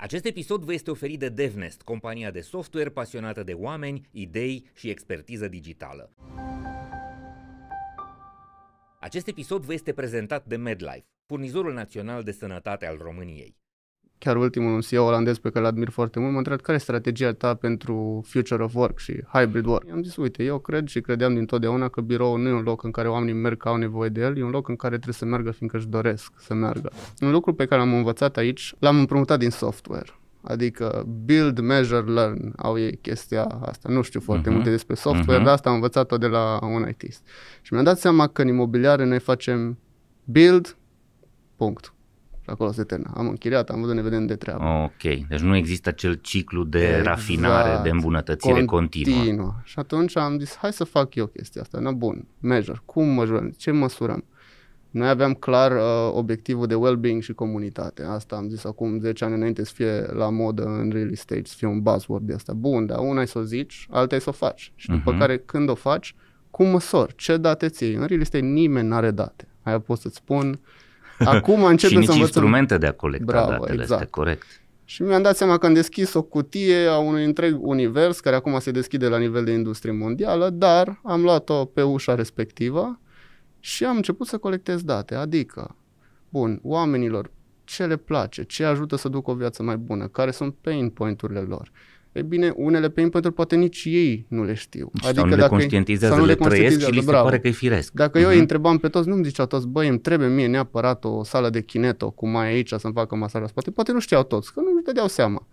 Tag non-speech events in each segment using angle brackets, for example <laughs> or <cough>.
Acest episod vă este oferit de DevNest, compania de software pasionată de oameni, idei și expertiză digitală. Acest episod vă este prezentat de MedLife, furnizorul național de sănătate al României. Chiar ultimul un CEO olandez pe care îl admir foarte mult m-a întrebat care e strategia ta pentru future of work și hybrid work. I-am zis, uite, eu cred și credeam dintotdeauna că biroul nu e un loc în care oamenii merg că au nevoie de el, e un loc în care trebuie să meargă fiindcă își doresc să meargă. Un lucru pe care l-am învățat aici, l-am împrumutat din software. Adică build, measure, learn au ei chestia asta. Nu știu foarte uh-huh. multe despre software, uh-huh. dar asta am învățat-o de la un IT. Și mi-am dat seama că în imobiliare noi facem build, punct acolo se termină. Am închiriat, am văzut, ne vedem de treabă. Ok, deci nu există acel ciclu de exact. rafinare, de îmbunătățire continuă. continuă. Și atunci am zis, hai să fac eu chestia asta. Na, bun, measure, cum măsurăm, ce măsurăm? Noi aveam clar uh, obiectivul de well-being și comunitate. Asta am zis acum 10 ani înainte să fie la modă în real estate, să fie un buzzword de asta. Bun, dar una e să o zici, alta e să o faci. Și după uh-huh. care când o faci, cum măsori? Ce date ții? În real estate nimeni nu are date. Aia pot să-ți spun <laughs> Acum începem și nici să învățăm. instrumente de a colecta Bravo, datele, exact. este corect. Și mi-am dat seama că am deschis o cutie a unui întreg univers, care acum se deschide la nivel de industrie mondială, dar am luat-o pe ușa respectivă și am început să colectez date. Adică, bun, oamenilor, ce le place, ce ajută să ducă o viață mai bună, care sunt pain point-urile lor, E bine, unele pain pentru poate nici ei nu le știu. Adică sau nu le conștientizează, sau nu le, le trăiesc și li se pare că e firesc. Dacă uh-huh. eu îi mhm. întrebam pe toți, nu-mi ziceau toți, băi, îmi trebuie mie neapărat o sală de kineto cu mai aici să-mi facă masaj la spate. Poate nu știau toți, că nu-și dădeau seama.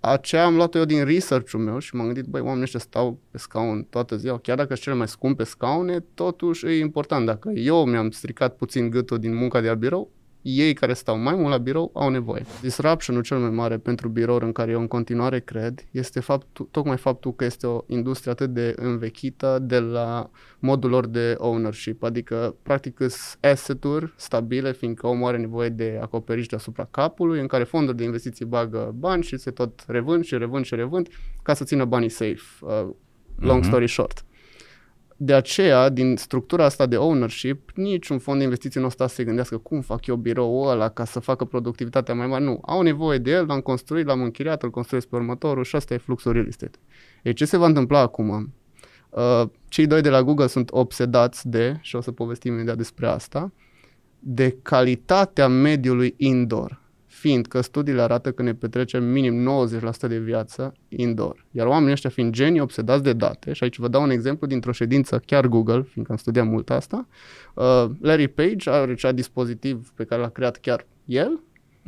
Aceea am luat-o eu din research-ul meu și m-am gândit, băi, oamenii ăștia stau pe scaun toată ziua, chiar dacă sunt cele mai scumpe scaune, totuși e important. Dacă eu mi-am stricat puțin gâtul din munca de la birou, ei care stau mai mult la birou au nevoie. Disruption-ul cel mai mare pentru birou în care eu în continuare cred este faptul, tocmai faptul că este o industrie atât de învechită de la modul lor de ownership, adică practic sunt asset-uri stabile, fiindcă omul are nevoie de acoperiș deasupra capului, în care fonduri de investiții bagă bani și se tot revând și revând și revând ca să țină banii safe. Uh, long mm-hmm. story short de aceea, din structura asta de ownership, niciun fond de investiții nu o sta să se gândească cum fac eu biroul ăla ca să facă productivitatea mai mare. Nu, au nevoie de el, l-am construit, l-am închiriat, îl construiesc pe următorul și asta e fluxul real estate. Ei, ce se va întâmpla acum? Uh, cei doi de la Google sunt obsedați de, și o să povestim imediat despre asta, de calitatea mediului indoor fiindcă studiile arată că ne petrecem minim 90% de viață indoor. Iar oamenii ăștia fiind genii obsedați de date, și aici vă dau un exemplu dintr-o ședință, chiar Google, fiindcă am studiat mult asta, uh, Larry Page are acea dispozitiv pe care l-a creat chiar el,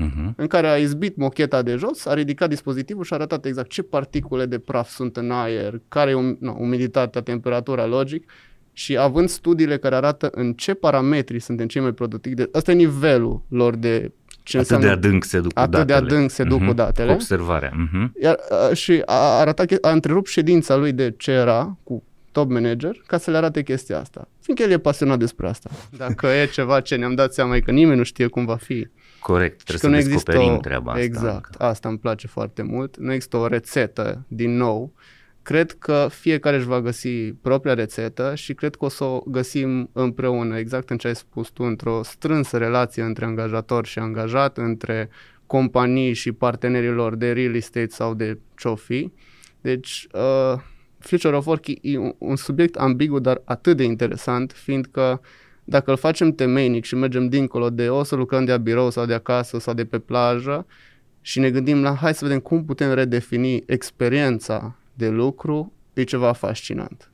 uh-huh. în care a izbit mocheta de jos, a ridicat dispozitivul și a arătat exact ce particule de praf sunt în aer, care e um, no, umiditatea, temperatura, logic, și având studiile care arată în ce parametri suntem cei mai productivi, de, ăsta e nivelul lor de ce atât înseamnă, de adânc se duc atât datele. de adânc se duc uh-huh. cu mhm. datele. Observarea. Uh-huh. Iar, a, și a, arătat, a întrerupt ședința lui de ce era cu top manager ca să le arate chestia asta. Fiindcă el e pasionat despre asta. Dacă e ceva ce ne-am dat seama e că nimeni nu știe cum va fi. Corect, trebuie să descoperim o, treaba asta. Exact, asta îmi place foarte mult. Nu există o rețetă, din nou, Cred că fiecare își va găsi propria rețetă și cred că o să o găsim împreună, exact în ce ai spus tu, într-o strânsă relație între angajator și angajat, între companii și partenerii lor de real estate sau de ce fi. Deci, uh, Future of Work e un, un subiect ambigu, dar atât de interesant, fiindcă dacă îl facem temeinic și mergem dincolo de o să lucrăm de a birou sau de acasă sau de pe plajă și ne gândim la hai să vedem cum putem redefini experiența de lucru e ceva fascinant.